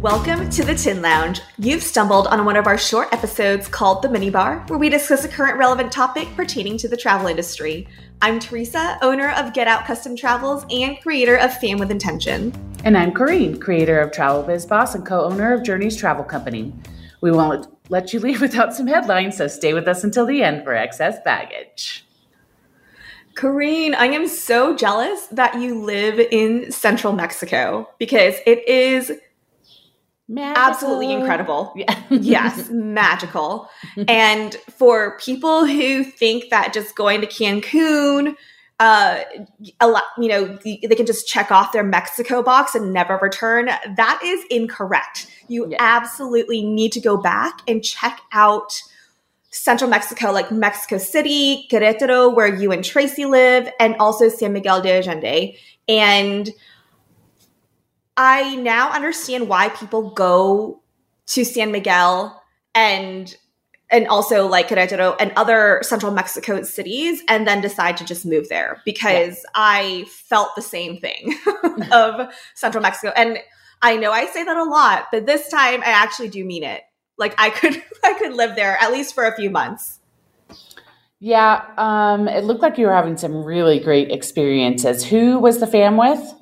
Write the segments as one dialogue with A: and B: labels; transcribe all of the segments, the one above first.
A: Welcome to the Tin Lounge. You've stumbled on one of our short episodes called The Minibar, where we discuss a current relevant topic pertaining to the travel industry. I'm Teresa, owner of Get Out Custom Travels and creator of Fam with Intention.
B: And I'm Corrine, creator of Travel Biz Boss and co owner of Journeys Travel Company. We won't let you leave without some headlines, so stay with us until the end for excess baggage.
A: Corrine, I am so jealous that you live in central Mexico because it is magical. absolutely incredible. Yeah. yes, magical. and for people who think that just going to Cancun, uh, a lot, you know, they can just check off their Mexico box and never return. That is incorrect. You yeah. absolutely need to go back and check out central Mexico, like Mexico City, Querétaro, where you and Tracy live, and also San Miguel de Allende. And I now understand why people go to San Miguel and and also like Querétaro and other central Mexico cities and then decide to just move there because yeah. I felt the same thing of central Mexico. And I know I say that a lot, but this time I actually do mean it. Like I could I could live there at least for a few months.
B: Yeah, um, it looked like you were having some really great experiences. Who was the fam with?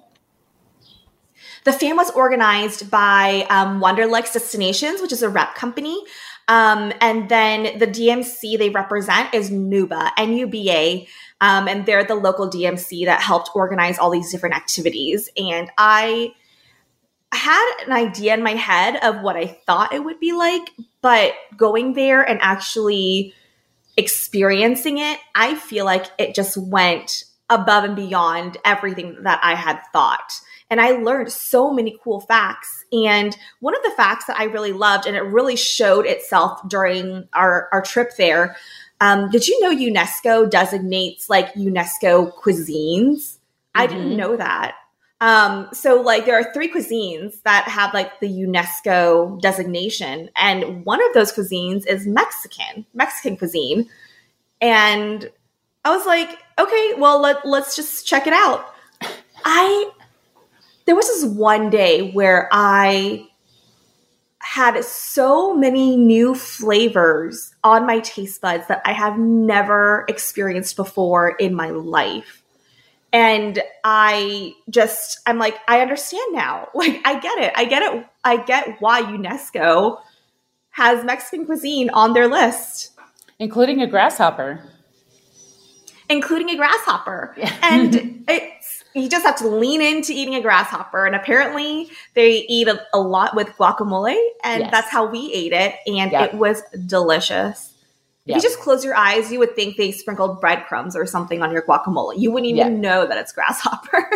A: The fam was organized by um, Wanderlux Destinations, which is a rep company. Um, and then the DMC they represent is NUBA, N-U-B-A. Um, and they're the local DMC that helped organize all these different activities. And I had an idea in my head of what I thought it would be like, but going there and actually experiencing it, I feel like it just went above and beyond everything that I had thought. And I learned so many cool facts. And one of the facts that I really loved, and it really showed itself during our, our trip there. Um, did you know UNESCO designates like UNESCO cuisines? Mm-hmm. I didn't mm-hmm. know that. Um, so like there are three cuisines that have like the UNESCO designation, and one of those cuisines is Mexican, Mexican cuisine. And I was like, okay, well let let's just check it out. I there was this one day where I had so many new flavors on my taste buds that I have never experienced before in my life. And I just, I'm like, I understand now. Like, I get it. I get it. I get why UNESCO has Mexican cuisine on their list,
B: including a grasshopper.
A: Including a grasshopper. Yeah. and it's, you just have to lean into eating a grasshopper. And apparently, they eat a, a lot with guacamole, and yes. that's how we ate it. And yep. it was delicious. Yep. If you just close your eyes, you would think they sprinkled breadcrumbs or something on your guacamole. You wouldn't even yep. know that it's grasshopper.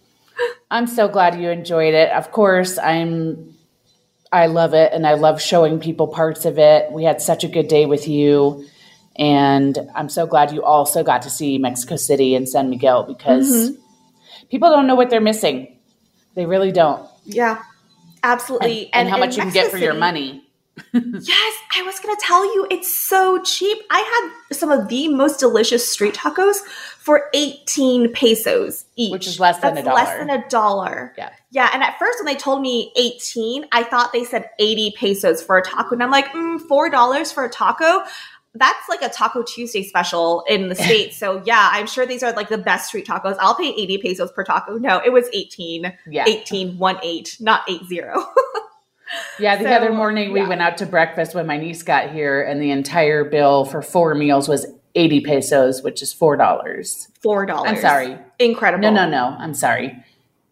B: I'm so glad you enjoyed it. Of course, I'm I love it and I love showing people parts of it. We had such a good day with you. And I'm so glad you also got to see Mexico City and San Miguel because mm-hmm people don't know what they're missing. They really don't.
A: Yeah, absolutely.
B: And, and, and how much you can get for City, your money.
A: yes, I was going to tell you, it's so cheap. I had some of the most delicious street tacos for 18 pesos each.
B: Which is less than That's a dollar.
A: Less than a dollar.
B: Yeah.
A: Yeah. And at first, when they told me 18, I thought they said 80 pesos for a taco. And I'm like, mm, $4 for a taco? That's like a Taco Tuesday special in the States. So yeah, I'm sure these are like the best street tacos. I'll pay 80 pesos per taco. No, it was 18. Yeah. 18, 1 8, not 8 0.
B: yeah, the so, other morning we yeah. went out to breakfast when my niece got here, and the entire bill for four meals was 80 pesos, which is $4.
A: $4.
B: I'm sorry.
A: Incredible.
B: No, no, no. I'm sorry.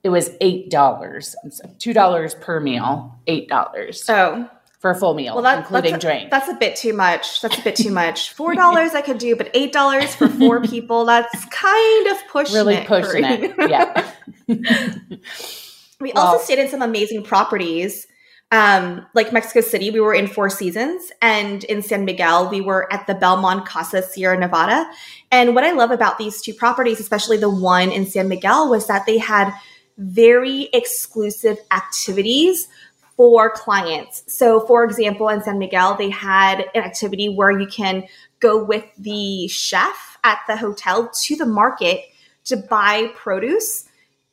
B: It was $8. $2 per meal, $8.
A: Oh
B: for a full meal, well, that, including
A: that's
B: a, drink.
A: That's a bit too much. That's a bit too much. Four dollars I could do, but eight dollars for four people, that's kind of pushing
B: really
A: it.
B: pushing it. Yeah.
A: we well, also stayed in some amazing properties. Um, like Mexico City, we were in Four Seasons, and in San Miguel, we were at the Belmond Casa Sierra Nevada. And what I love about these two properties, especially the one in San Miguel, was that they had very exclusive activities for clients. So, for example, in San Miguel, they had an activity where you can go with the chef at the hotel to the market to buy produce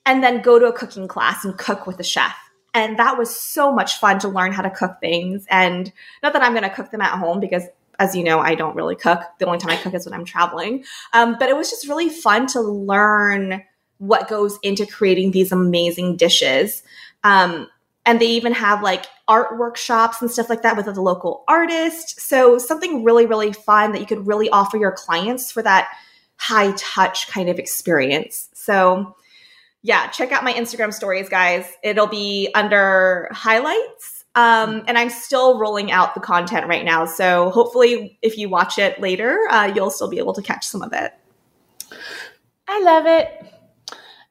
A: and then go to a cooking class and cook with the chef. And that was so much fun to learn how to cook things. And not that I'm going to cook them at home because as you know, I don't really cook. The only time I cook is when I'm traveling. Um, but it was just really fun to learn what goes into creating these amazing dishes. Um, and they even have like art workshops and stuff like that with the local artist. So something really, really fun that you could really offer your clients for that high touch kind of experience. So yeah, check out my Instagram stories, guys. It'll be under highlights. Um, and I'm still rolling out the content right now. So hopefully, if you watch it later, uh, you'll still be able to catch some of it.
B: I love it.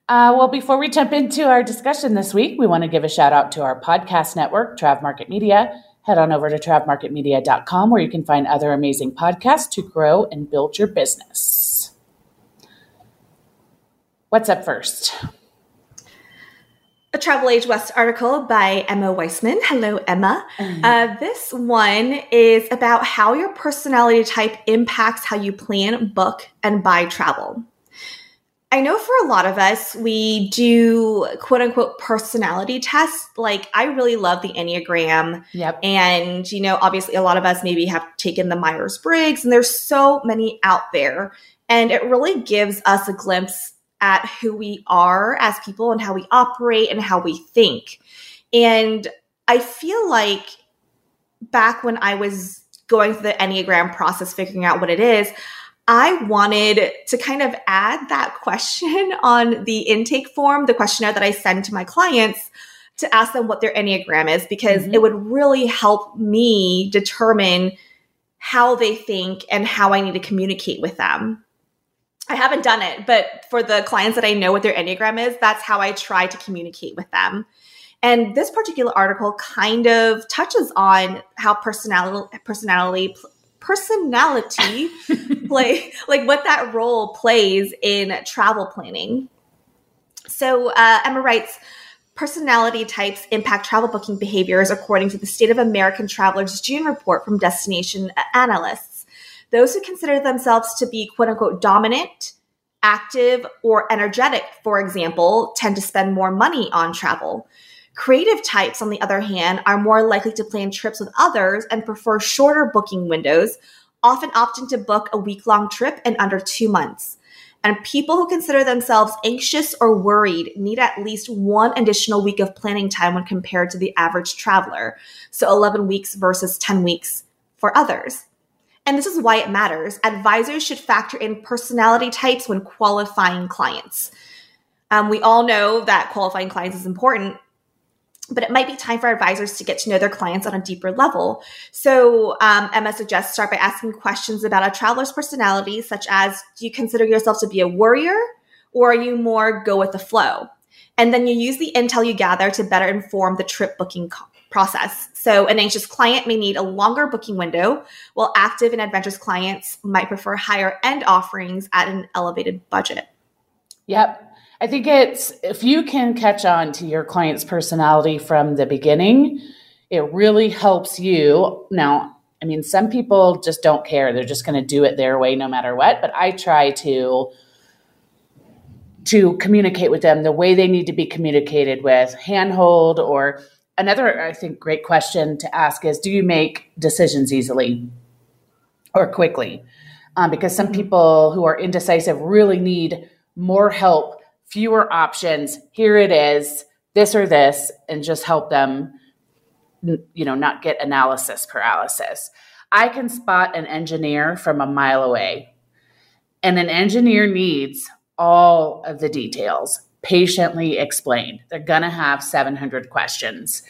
B: Uh, well, before we jump into our discussion this week, we want to give a shout out to our podcast network, Trav Market Media. Head on over to travmarketmedia.com where you can find other amazing podcasts to grow and build your business. What's up first?
A: a Travel Age West article by Emma Weissman. Hello, Emma. Mm-hmm. Uh, this one is about how your personality type impacts how you plan, book, and buy travel. I know for a lot of us, we do quote unquote personality tests. Like, I really love the Enneagram.
B: Yep.
A: And, you know, obviously, a lot of us maybe have taken the Myers Briggs, and there's so many out there. And it really gives us a glimpse at who we are as people and how we operate and how we think. And I feel like back when I was going through the Enneagram process, figuring out what it is, I wanted to kind of add that question on the intake form, the questionnaire that I send to my clients to ask them what their Enneagram is, because mm-hmm. it would really help me determine how they think and how I need to communicate with them. I haven't done it, but for the clients that I know what their Enneagram is, that's how I try to communicate with them. And this particular article kind of touches on how personality personality personality play like what that role plays in travel planning. So uh, Emma writes, personality types impact travel booking behaviors according to the State of American Travelers June report from Destination Analysts. Those who consider themselves to be quote unquote dominant, active, or energetic, for example, tend to spend more money on travel. Creative types, on the other hand, are more likely to plan trips with others and prefer shorter booking windows, often opting to book a week long trip in under two months. And people who consider themselves anxious or worried need at least one additional week of planning time when compared to the average traveler. So 11 weeks versus 10 weeks for others. And this is why it matters. Advisors should factor in personality types when qualifying clients. Um, we all know that qualifying clients is important, but it might be time for advisors to get to know their clients on a deeper level. So, um, Emma suggests start by asking questions about a traveler's personality, such as Do you consider yourself to be a worrier, or are you more go with the flow? And then you use the intel you gather to better inform the trip booking process. So, an anxious client may need a longer booking window, while active and adventurous clients might prefer higher end offerings at an elevated budget.
B: Yep. I think it's if you can catch on to your client's personality from the beginning, it really helps you. Now, I mean, some people just don't care. They're just going to do it their way no matter what, but I try to to communicate with them the way they need to be communicated with, handhold or another, I think, great question to ask is do you make decisions easily or quickly? Um, because some people who are indecisive really need more help, fewer options. Here it is, this or this, and just help them, you know, not get analysis paralysis. I can spot an engineer from a mile away, and an engineer needs all of the details patiently explained. They're going to have 700 questions.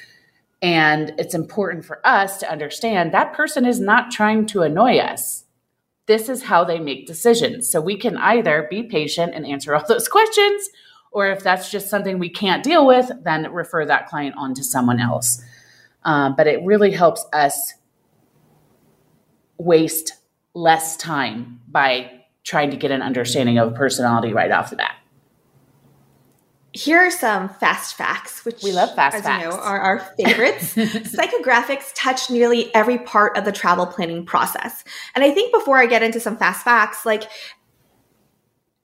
B: And it's important for us to understand that person is not trying to annoy us. This is how they make decisions. So we can either be patient and answer all those questions, or if that's just something we can't deal with, then refer that client on to someone else. Um, but it really helps us waste less time by trying to get an understanding of personality right off the bat.
A: Here are some fast facts, which
B: we love fast
A: as
B: facts.
A: You know, are our favorites. Psychographics touch nearly every part of the travel planning process. And I think before I get into some fast facts, like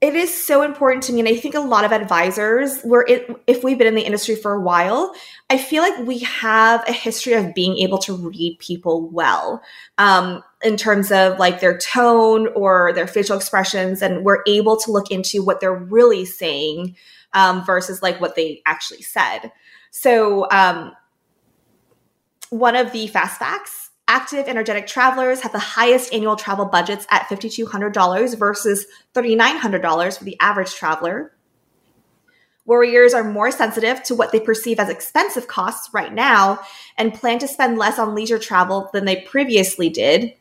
A: it is so important to me and i think a lot of advisors were if we've been in the industry for a while i feel like we have a history of being able to read people well um, in terms of like their tone or their facial expressions and we're able to look into what they're really saying um, versus like what they actually said so um, one of the fast facts Active energetic travelers have the highest annual travel budgets at $5,200 versus $3,900 for the average traveler. Warriors are more sensitive to what they perceive as expensive costs right now and plan to spend less on leisure travel than they previously did.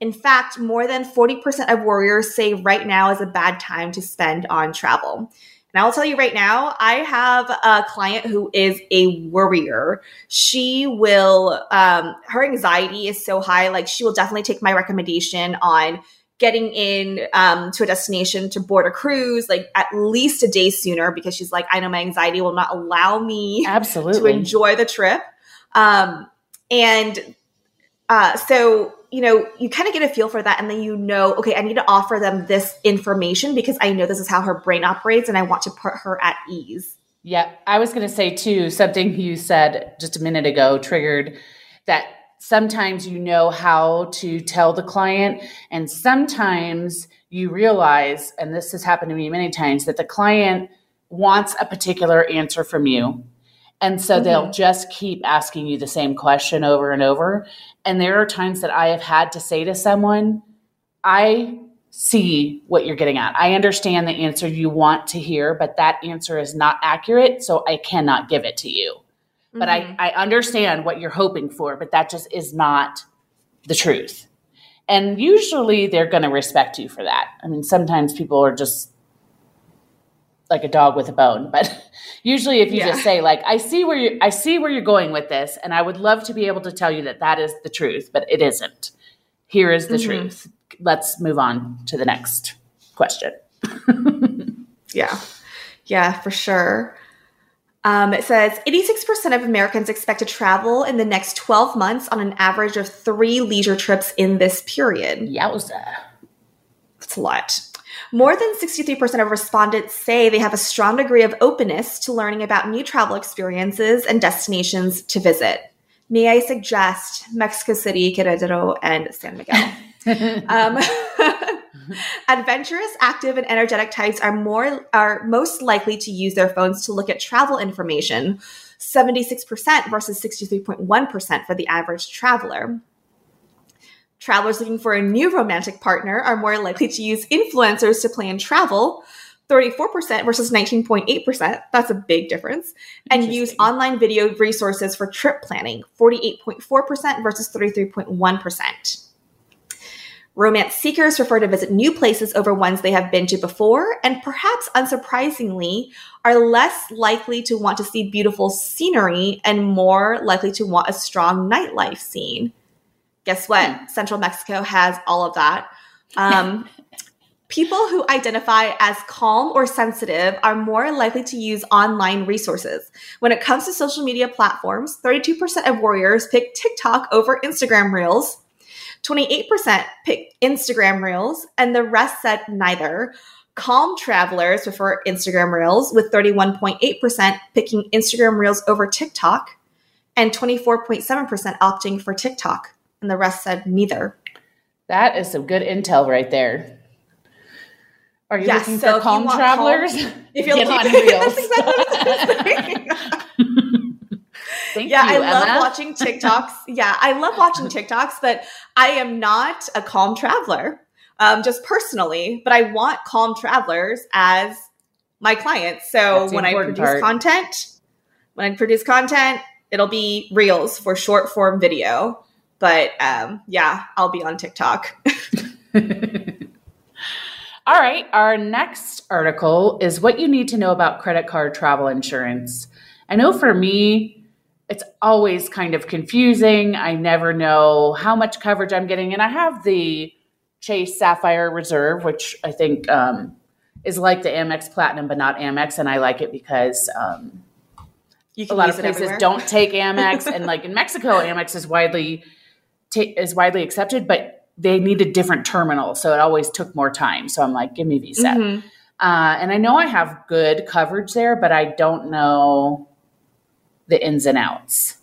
A: In fact, more than 40% of warriors say right now is a bad time to spend on travel. And I'll tell you right now, I have a client who is a worrier. She will, um, her anxiety is so high, like she will definitely take my recommendation on getting in um, to a destination to board a cruise like at least a day sooner because she's like, I know my anxiety will not allow me
B: absolutely
A: to enjoy the trip. Um, and uh, so you know, you kind of get a feel for that. And then you know, okay, I need to offer them this information because I know this is how her brain operates and I want to put her at ease.
B: Yeah. I was going to say, too, something you said just a minute ago triggered that sometimes you know how to tell the client, and sometimes you realize, and this has happened to me many times, that the client wants a particular answer from you. And so mm-hmm. they'll just keep asking you the same question over and over. And there are times that I have had to say to someone, I see what you're getting at. I understand the answer you want to hear, but that answer is not accurate. So I cannot give it to you. Mm-hmm. But I, mm-hmm. I understand what you're hoping for, but that just is not the truth. And usually they're going to respect you for that. I mean, sometimes people are just like a dog with a bone but usually if you yeah. just say like i see where you i see where you're going with this and i would love to be able to tell you that that is the truth but it isn't here is the mm-hmm. truth let's move on to the next question
A: yeah yeah for sure um, it says 86% of Americans expect to travel in the next 12 months on an average of three leisure trips in this period.
B: Yowza.
A: That's a lot. More than 63% of respondents say they have a strong degree of openness to learning about new travel experiences and destinations to visit. May I suggest Mexico City, Querétaro, and San Miguel? um, adventurous, active, and energetic types are more are most likely to use their phones to look at travel information. 76% versus 63.1% for the average traveler. Travelers looking for a new romantic partner are more likely to use influencers to plan travel, 34% versus 19.8%. That's a big difference. And use online video resources for trip planning, 48.4% versus 33.1%. Romance seekers prefer to visit new places over ones they have been to before, and perhaps unsurprisingly, are less likely to want to see beautiful scenery and more likely to want a strong nightlife scene. Guess what? Hmm. Central Mexico has all of that. Um, people who identify as calm or sensitive are more likely to use online resources. When it comes to social media platforms, 32% of warriors pick TikTok over Instagram Reels. 28% pick Instagram Reels, and the rest said neither. Calm travelers prefer Instagram Reels, with 31.8% picking Instagram Reels over TikTok, and 24.7% opting for TikTok and the rest said neither.
B: That is some good intel right there. Are you yes, looking so for calm travelers? Calm, if you're looking on reels.
A: Thank yeah, you, I Emma. love watching TikToks. yeah, I love watching TikToks, but I am not a calm traveler, um, just personally. But I want calm travelers as my clients. So when I produce part. content, when I produce content, it'll be reels for short form video. But um, yeah, I'll be on TikTok.
B: All right. Our next article is what you need to know about credit card travel insurance. I know for me, it's always kind of confusing. I never know how much coverage I'm getting. And I have the Chase Sapphire Reserve, which I think um, is like the Amex Platinum, but not Amex. And I like it because um, a lot of places don't take Amex. and like in Mexico, Amex is widely is widely accepted, but they needed different terminals, so it always took more time. So I'm like, give me Visa. Mm-hmm. Uh, and I know I have good coverage there, but I don't know the ins and outs.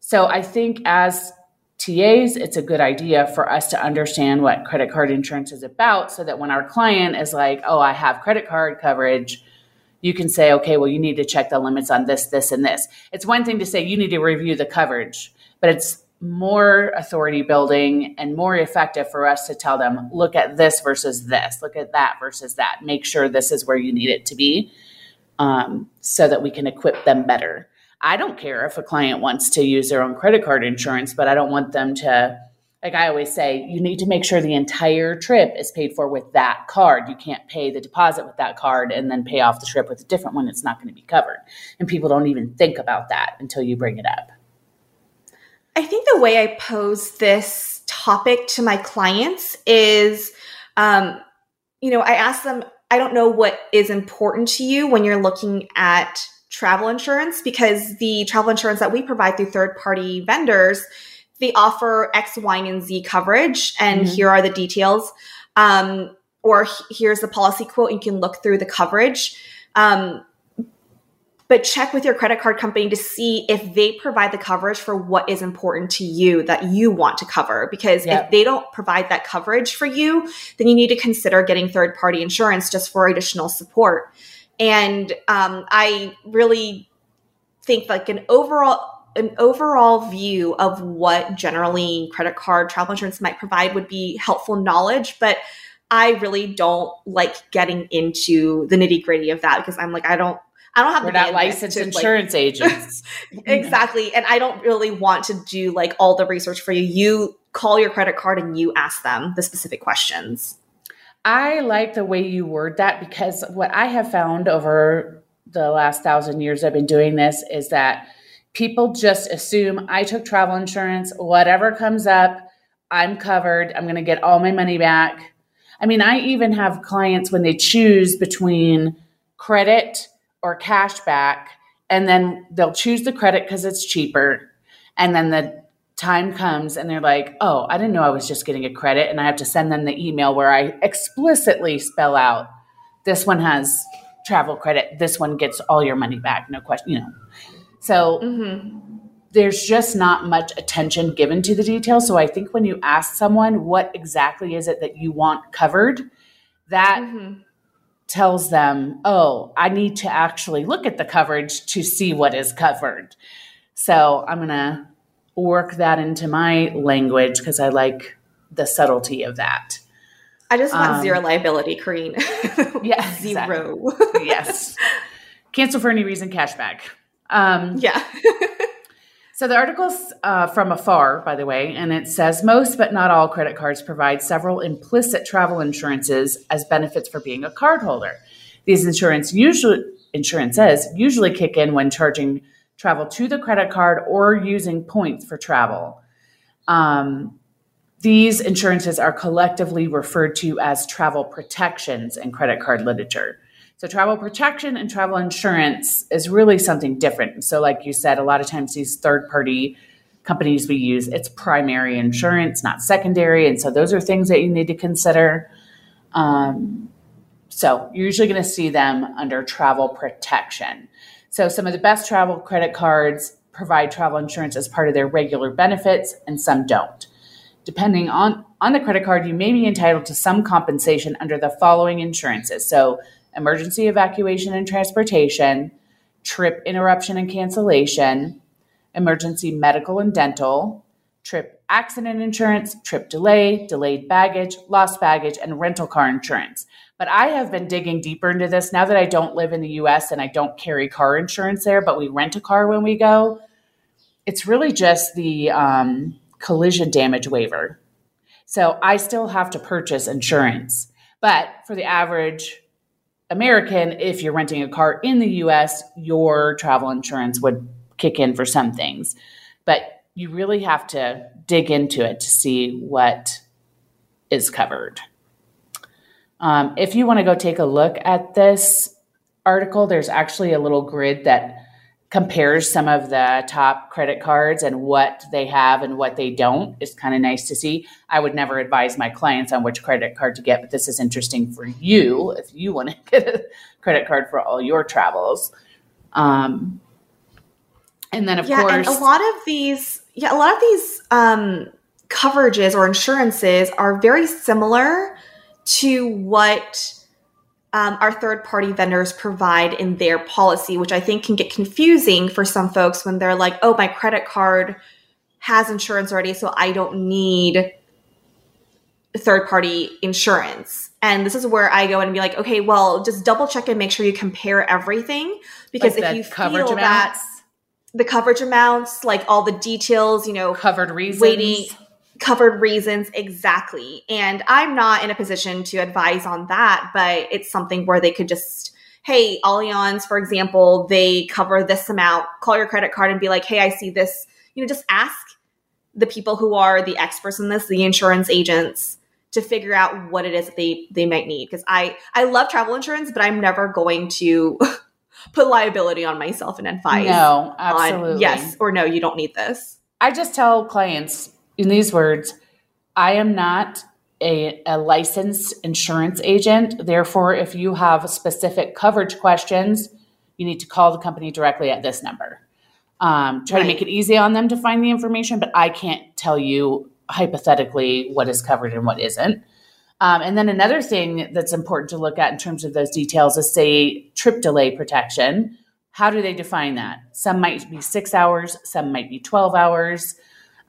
B: So I think as TAs, it's a good idea for us to understand what credit card insurance is about so that when our client is like, oh, I have credit card coverage, you can say, okay, well, you need to check the limits on this, this, and this. It's one thing to say you need to review the coverage, but it's more authority building and more effective for us to tell them, look at this versus this, look at that versus that, make sure this is where you need it to be um, so that we can equip them better. I don't care if a client wants to use their own credit card insurance, but I don't want them to, like I always say, you need to make sure the entire trip is paid for with that card. You can't pay the deposit with that card and then pay off the trip with a different one. It's not going to be covered. And people don't even think about that until you bring it up.
A: I think the way I pose this topic to my clients is, um, you know, I ask them, I don't know what is important to you when you're looking at travel insurance because the travel insurance that we provide through third party vendors they offer X, Y, and Z coverage, and mm-hmm. here are the details. Um, or here's the policy quote. You can look through the coverage. Um, but check with your credit card company to see if they provide the coverage for what is important to you that you want to cover. Because yep. if they don't provide that coverage for you, then you need to consider getting third party insurance just for additional support. And um, I really think like an overall an overall view of what generally credit card travel insurance might provide would be helpful knowledge, but I really don't like getting into the nitty gritty of that because I'm like I don't I don't have
B: We're not licensed insurance like, agents.
A: exactly. And I don't really want to do like all the research for you. You call your credit card and you ask them the specific questions.
B: I like the way you word that because what I have found over the last thousand years I've been doing this is that people just assume I took travel insurance, whatever comes up, I'm covered, I'm going to get all my money back. I mean, I even have clients when they choose between credit or cash back, and then they'll choose the credit because it's cheaper. And then the time comes and they're like, oh, I didn't know I was just getting a credit. And I have to send them the email where I explicitly spell out this one has travel credit, this one gets all your money back, no question, you know. So mm-hmm. there's just not much attention given to the details. So I think when you ask someone what exactly is it that you want covered, that mm-hmm. Tells them, oh, I need to actually look at the coverage to see what is covered. So I'm going to work that into my language because I like the subtlety of that.
A: I just want um, zero liability, Corrine.
B: yeah,
A: zero.
B: Yes. Cancel for any reason, cashback. Um,
A: yeah.
B: so the article's uh, from afar, by the way, and it says most but not all credit cards provide several implicit travel insurances as benefits for being a cardholder. These insurance usually insurances usually kick in when charging travel to the credit card or using points for travel. Um, these insurances are collectively referred to as travel protections in credit card literature. So, travel protection and travel insurance is really something different. So, like you said, a lot of times these third party companies we use, it's primary insurance, not secondary. And so, those are things that you need to consider. Um, so, you're usually going to see them under travel protection. So, some of the best travel credit cards provide travel insurance as part of their regular benefits, and some don't. Depending on, on the credit card, you may be entitled to some compensation under the following insurances. So, emergency evacuation and transportation, trip interruption and cancellation, emergency medical and dental, trip accident insurance, trip delay, delayed baggage, lost baggage, and rental car insurance. But I have been digging deeper into this now that I don't live in the US and I don't carry car insurance there, but we rent a car when we go. It's really just the um, collision damage waiver. So I still have to purchase insurance. But for the average American, if you're renting a car in the US, your travel insurance would kick in for some things. But you really have to dig into it to see what is covered. Um, if you want to go take a look at this article, there's actually a little grid that compares some of the top credit cards and what they have and what they don't is kind of nice to see. I would never advise my clients on which credit card to get, but this is interesting for you if you want to get a credit card for all your travels. Um, and then, of
A: yeah,
B: course,
A: and a lot of these, yeah, a lot of these um, coverages or insurances are very similar to what um, our third party vendors provide in their policy, which I think can get confusing for some folks when they're like, oh, my credit card has insurance already, so I don't need third party insurance. And this is where I go and be like, okay, well, just double check and make sure you compare everything because
B: Like
A: if you
B: coverage
A: feel that the coverage amounts, like all the details, you know,
B: covered reasons.
A: waiting covered reasons exactly. And i'm not in a position to advise on that but it's something where they could just hey allianz for example they cover this amount. Call your credit card and be like hey i see this. You know just ask the people who are the experts in this the insurance agents to figure out what it is that they they might need. Because i i love travel insurance but i'm never going to put liability on myself and advise
B: No,
A: on
B: absolutely.
A: yes or no you don't need this.
B: I just tell clients in these words I am not a, a licensed insurance agent. Therefore, if you have specific coverage questions, you need to call the company directly at this number. Um, try to make it easy on them to find the information, but I can't tell you hypothetically what is covered and what isn't. Um, and then another thing that's important to look at in terms of those details is, say, trip delay protection. How do they define that? Some might be six hours, some might be 12 hours.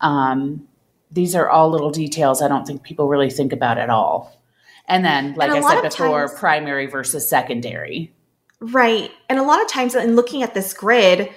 B: Um, these are all little details I don't think people really think about at all. And then, like
A: a
B: I said before,
A: times-
B: primary versus secondary.
A: Right. And a lot of times in looking at this grid,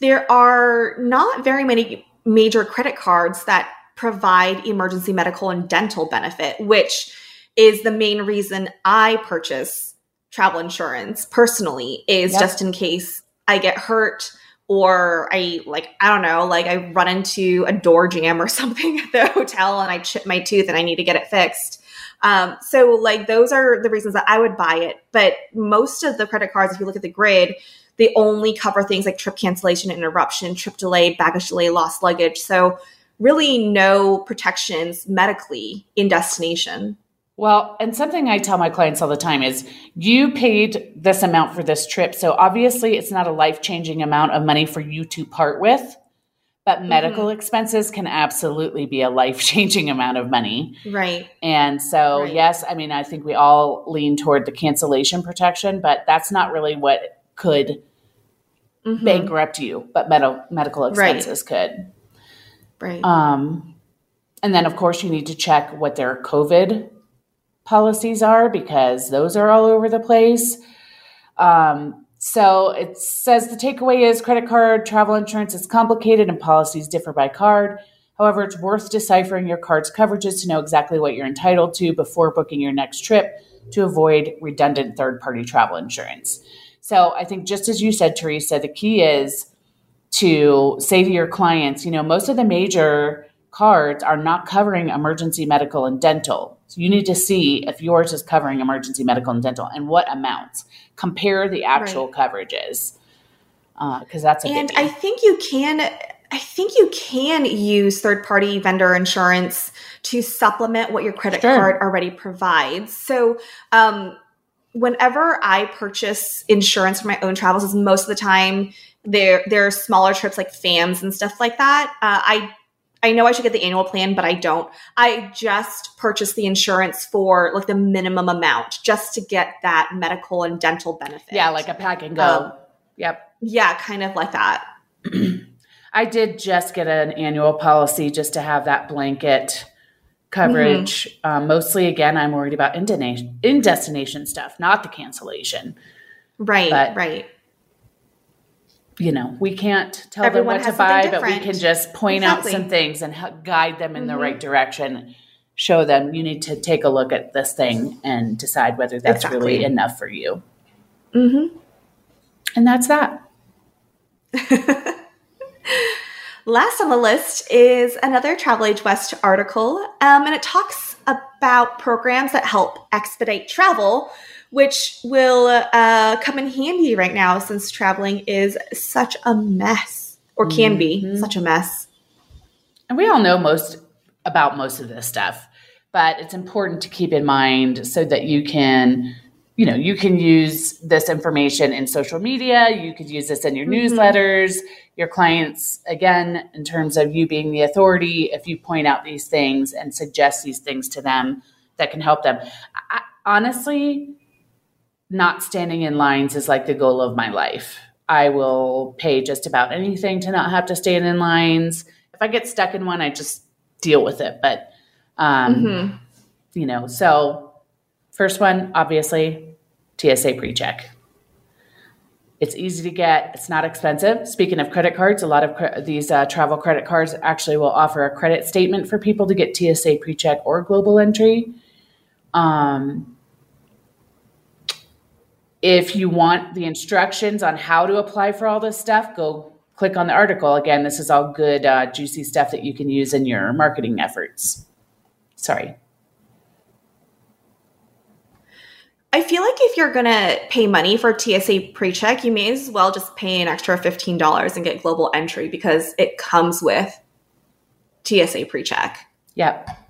A: there are not very many major credit cards that provide emergency medical and dental benefit, which is the main reason I purchase travel insurance personally is
B: Yep.
A: just in case I get hurt or I like I don't know, like I run into a door jamb or something at the hotel and I chip my tooth and I need to get it fixed. Um, so like those are the reasons that I would buy it. But most of the credit cards, if you look at the grid, they only cover things like trip cancellation, interruption, trip delay, baggage delay, lost luggage. So really no protections medically in destination.
B: Well, and something I tell my clients all the time is you paid this amount for this trip. So obviously, it's not a life changing amount of money for you to part with, but medical expenses can absolutely be a life changing amount of money.
A: Right.
B: And so,
A: Right.
B: yes, I mean, I think we all lean toward the cancellation protection, but that's not really what could
A: Mhm.
B: bankrupt you, but med- medical
A: Right.
B: expenses could.
A: Right.
B: Um, and then, of course, you need to check what their COVID policies are because those are all over the place. Um, so it says the takeaway is credit card travel insurance is complicated and policies differ by card. However, it's worth deciphering your card's coverages to know exactly what you're entitled to before booking your next trip to avoid redundant third party travel insurance. So I think, just as you said, Teresa, the key is to say to your clients, you know, most of the major cards are not covering emergency medical and dental. So you need to see if yours is covering emergency medical and dental and what amounts. Compare the actual coverages because that's a
A: and
B: biggie.
A: I think you can I think you can use third party vendor insurance to supplement what your credit
B: Sure.
A: card already provides. So, um, whenever I purchase insurance for my own travels, is most of the time there there are smaller trips like FAMs and stuff like that. Uh, I I know I should get the annual plan, but I don't. I just purchased the insurance for like the minimum amount just to get that medical and dental benefit.
B: yeah, like a pack and go.
A: Um,
B: yep.
A: yeah, kind of like that.
B: I did just get an annual policy just to have that blanket coverage.
A: Mm-hmm.
B: Um, mostly, again, I'm worried about in destination, in destination stuff, not the cancellation.
A: Right,
B: But-
A: right.
B: You know, we can't tell
A: Everyone
B: them what to buy, but we can just point out some things and help guide them in the
A: Mhm.
B: right direction. Show them you need to take a look at this thing and decide whether that's really enough for you.
A: Mm-hmm.
B: And that's that.
A: Last on the list is another Travel Age West article, um, and it talks about programs that help expedite travel which will uh, come in handy right now since traveling is such a mess, or can mm-hmm. be such a mess.
B: And we all know most about most of this stuff, but it's important to keep in mind so that you can you know you can use this information in social media you could use this in your mm-hmm. newsletters your clients again in terms of you being the authority if you point out these things and suggest these things to them that can help them I, honestly not standing in lines is like the goal of my life i will pay just about anything to not have to stand in lines if i get stuck in one i just deal with it but um mm-hmm. you know so First one, obviously, TSA pre-check. It's easy to get. It's not expensive. Speaking of credit cards, a lot of cre- these uh, travel credit cards actually will offer a credit statement for people to get TSA pre-check or global entry. Um, if you want the instructions on how to apply for all this stuff, go click on the article. Again, this is all good, uh, juicy stuff that you can use in your marketing efforts. Sorry.
A: I feel like if you're going to pay money for TSA pre-check, you may as well just pay an extra $15 and get global entry because it comes with TSA pre-check.
B: Yep.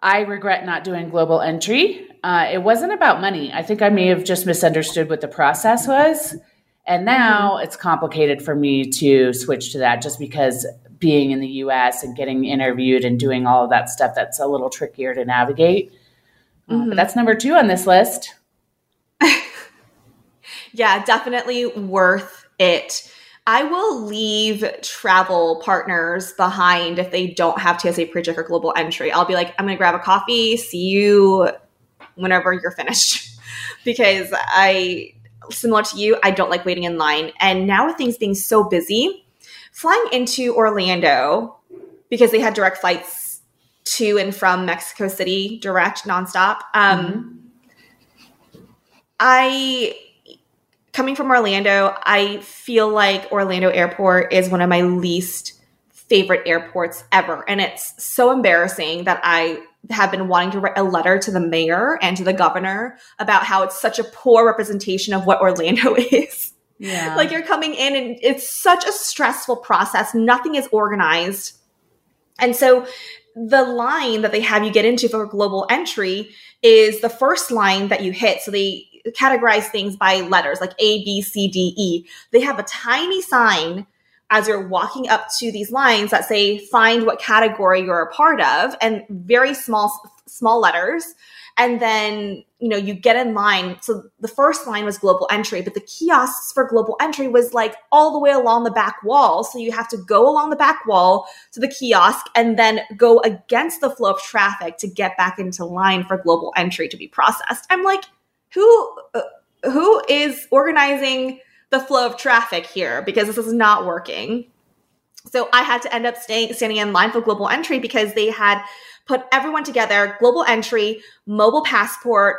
B: I regret not doing global entry. Uh, it wasn't about money. I think I may have just misunderstood what the process was. And now mm-hmm. it's complicated for me to switch to that just because being in the US and getting interviewed and doing all of that stuff, that's a little trickier to navigate. Mm-hmm. that's number two on this list.
A: yeah, definitely worth it. I will leave travel partners behind if they don't have TSA pre-check or global entry. I'll be like, I'm going to grab a coffee. See you whenever you're finished. because I, similar to you, I don't like waiting in line. And now with things being so busy, flying into Orlando because they had direct flights to and from Mexico City direct nonstop. Um, mm-hmm. I coming from Orlando, I feel like Orlando Airport is one of my least favorite airports ever, and it's so embarrassing that I have been wanting to write a letter to the mayor and to the governor about how it's such a poor representation of what Orlando is. Yeah. like you're coming in and it's such a stressful process. Nothing is organized. And so the line that they have you get into for global entry is the first line that you hit. So they categorize things by letters like A, B, C, D, E. They have a tiny sign as you're walking up to these lines that say find what category you're a part of and very small small letters. And then you know you get in line. So the first line was global entry but the kiosks for global entry was like all the way along the back wall. So you have to go along the back wall to the kiosk and then go against the flow of traffic to get back into line for global entry to be processed. I'm like who uh, who is organizing the flow of traffic here because this is not working so i had to end up staying standing in line for global entry because they had put everyone together, global entry, mobile passport,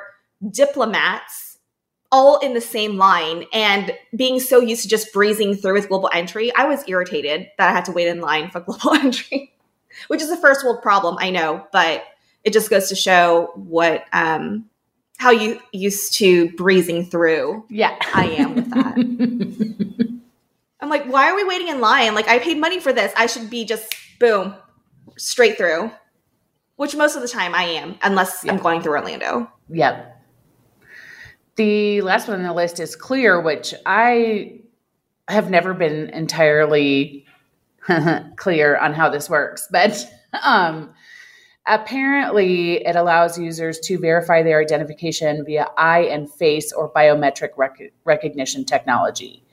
A: diplomats, all in the same line. And being so used to just breezing through with global entry, I was irritated that I had to wait in line for global entry, which is a first world problem, I know, but it just goes to show what um how you used to breezing through.
B: Yeah.
A: I am with that. I'm like, why are we waiting in line? Like I paid money for this. I should be just boom, straight through which most of the time I am, unless. I'm going through Orlando.
B: Yep. The last one on the list is Clear, which I have never been entirely clear on how this works, but um, apparently it allows users to verify their identification via eye and face or biometric rec- recognition technology.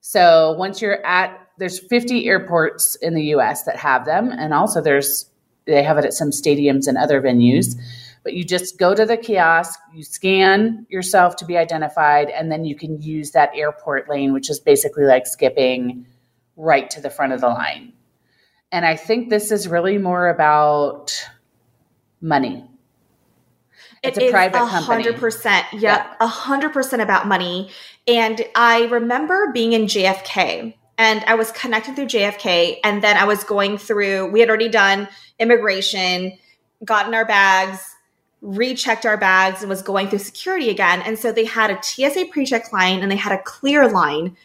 B: So once you're at there's 50 airports in the US that have them and also there's they have it at some stadiums and other venues. But you just go to the kiosk, you scan yourself to be identified, and then you can use that airport lane, which is basically like skipping right to the front of the line. And I think this is really more about money.
A: It's it a private 100%, company. Yeah, a hundred percent about money. And I remember being in JFK and I was connected through JFK. And then I was going through, we had already done immigration, gotten our bags, rechecked our bags and was going through security again. And so they had a TSA pre-check line and they had a clear line.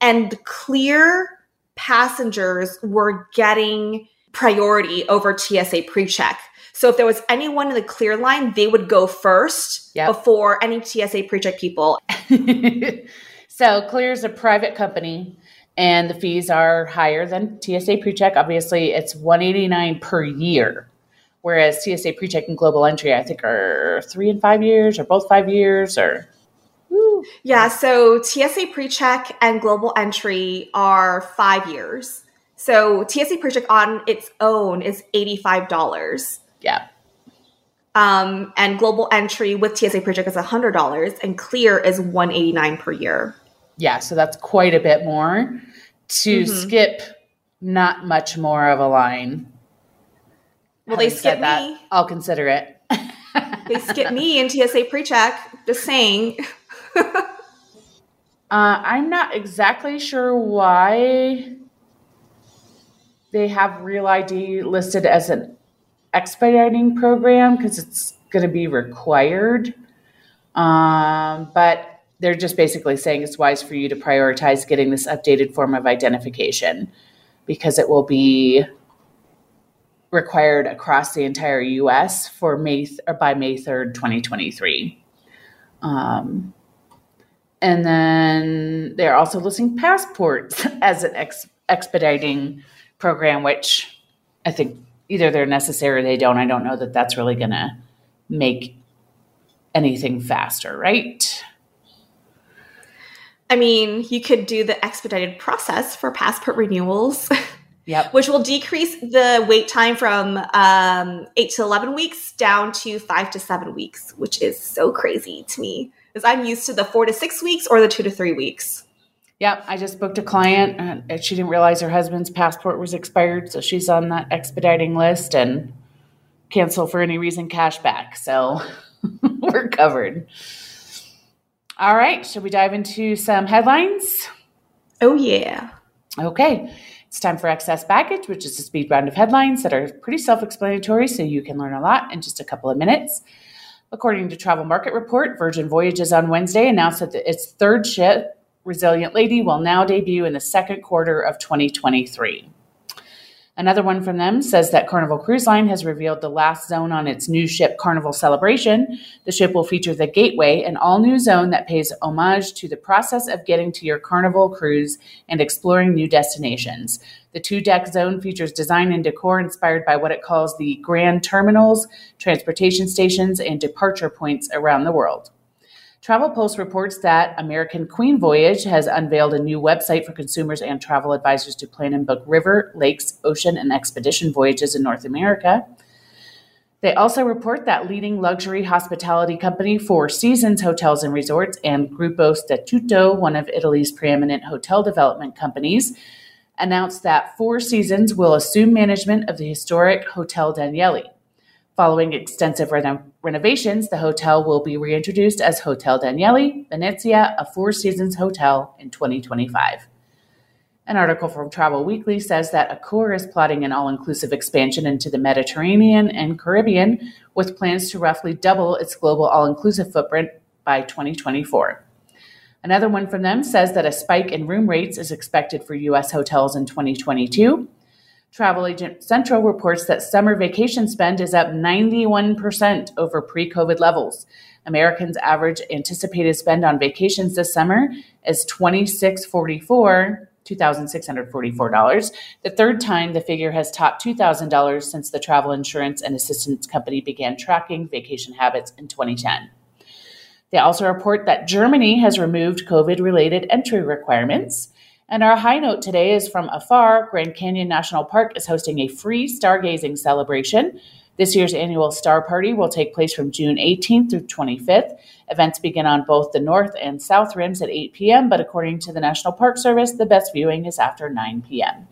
A: And clear passengers were getting priority over TSA pre-check. So if there was anyone in the clear line, they would go first yep. before any TSA pre-check people.
B: so Clear is a private company and the fees are higher than TSA pre-check. Obviously, it's 189 per year whereas TSA PreCheck and Global Entry, I think, are three and five years, or both five years, or.
A: Woo. Yeah, so TSA PreCheck and Global Entry are five years. So TSA PreCheck on its own is eighty-five dollars.
B: Yeah.
A: Um, and Global Entry with TSA PreCheck is hundred dollars, and Clear is one eighty-nine per year.
B: Yeah, so that's quite a bit more to mm-hmm. skip. Not much more of a line
A: well, they skip me.
B: I'll consider it.
A: they skip me in TSA pre-check. Just saying.
B: uh, I'm not exactly sure why they have Real ID listed as an expediting program because it's going to be required. Um, but they're just basically saying it's wise for you to prioritize getting this updated form of identification because it will be required across the entire U.S. for May th- or by May third, twenty twenty three. Um, and then they're also listing passports as an ex- expediting program, which I think either they're necessary or they don't. I don't know that that's really going to make anything faster, right?
A: I mean, you could do the expedited process for passport renewals.
B: Yep.
A: Which will decrease the wait time from um, eight to 11 weeks down to five to seven weeks, which is so crazy to me because I'm used to the four to six weeks or the two to three weeks.
B: Yep. I just booked a client uh, and she didn't realize her husband's passport was expired. So she's on that expediting list and cancel for any reason cash back. So we're covered. All right. Should we dive into some headlines?
A: Oh, yeah.
B: Okay. It's time for Excess Baggage, which is a speed round of headlines that are pretty self explanatory, so you can learn a lot in just a couple of minutes. According to Travel Market Report, Virgin Voyages on Wednesday announced that its third ship, Resilient Lady, will now debut in the second quarter of 2023. Another one from them says that Carnival Cruise Line has revealed the last zone on its new ship, Carnival Celebration. The ship will feature the Gateway, an all new zone that pays homage to the process of getting to your Carnival cruise and exploring new destinations. The two deck zone features design and decor inspired by what it calls the grand terminals, transportation stations, and departure points around the world. Travel Pulse reports that American Queen Voyage has unveiled a new website for consumers and travel advisors to plan and book river, lakes, ocean, and expedition voyages in North America. They also report that leading luxury hospitality company Four Seasons Hotels and Resorts and Gruppo Statuto, one of Italy's preeminent hotel development companies, announced that Four Seasons will assume management of the historic Hotel Danieli. Following extensive reno- renovations, the hotel will be reintroduced as Hotel Danieli Venezia, a Four Seasons hotel in 2025. An article from Travel Weekly says that Accor is plotting an all inclusive expansion into the Mediterranean and Caribbean with plans to roughly double its global all inclusive footprint by 2024. Another one from them says that a spike in room rates is expected for U.S. hotels in 2022 Travel Agent Central reports that summer vacation spend is up 91% over pre COVID levels. Americans' average anticipated spend on vacations this summer is 2,644. $2,644, the third time the figure has topped $2,000 since the travel insurance and assistance company began tracking vacation habits in 2010. They also report that Germany has removed COVID related entry requirements. And our high note today is from afar. Grand Canyon National Park is hosting a free stargazing celebration. This year's annual Star Party will take place from June 18th through 25th. Events begin on both the north and south rims at 8 p.m., but according to the National Park Service, the best viewing is after 9 p.m.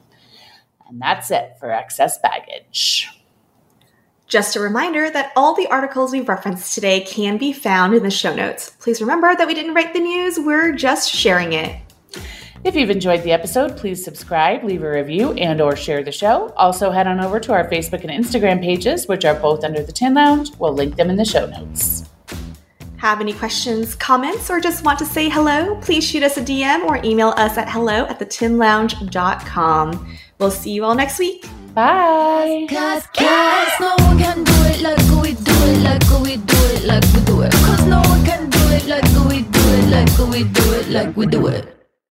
B: And that's it for excess baggage.
A: Just a reminder that all the articles we referenced today can be found in the show notes. Please remember that we didn't write the news, we're just sharing it.
B: If you've enjoyed the episode, please subscribe, leave a review, and or share the show. Also, head on over to our Facebook and Instagram pages, which are both under the Tin Lounge. We'll link them in the show notes.
A: Have any questions, comments, or just want to say hello? Please shoot us a DM or email us at hello at thetinlounge.com. We'll see you all next week.
B: Bye.
C: Cause, cause no one can do it like we do it, like we do it, like we do it. Cause no one can do it like we do it, like we do it, like we do it.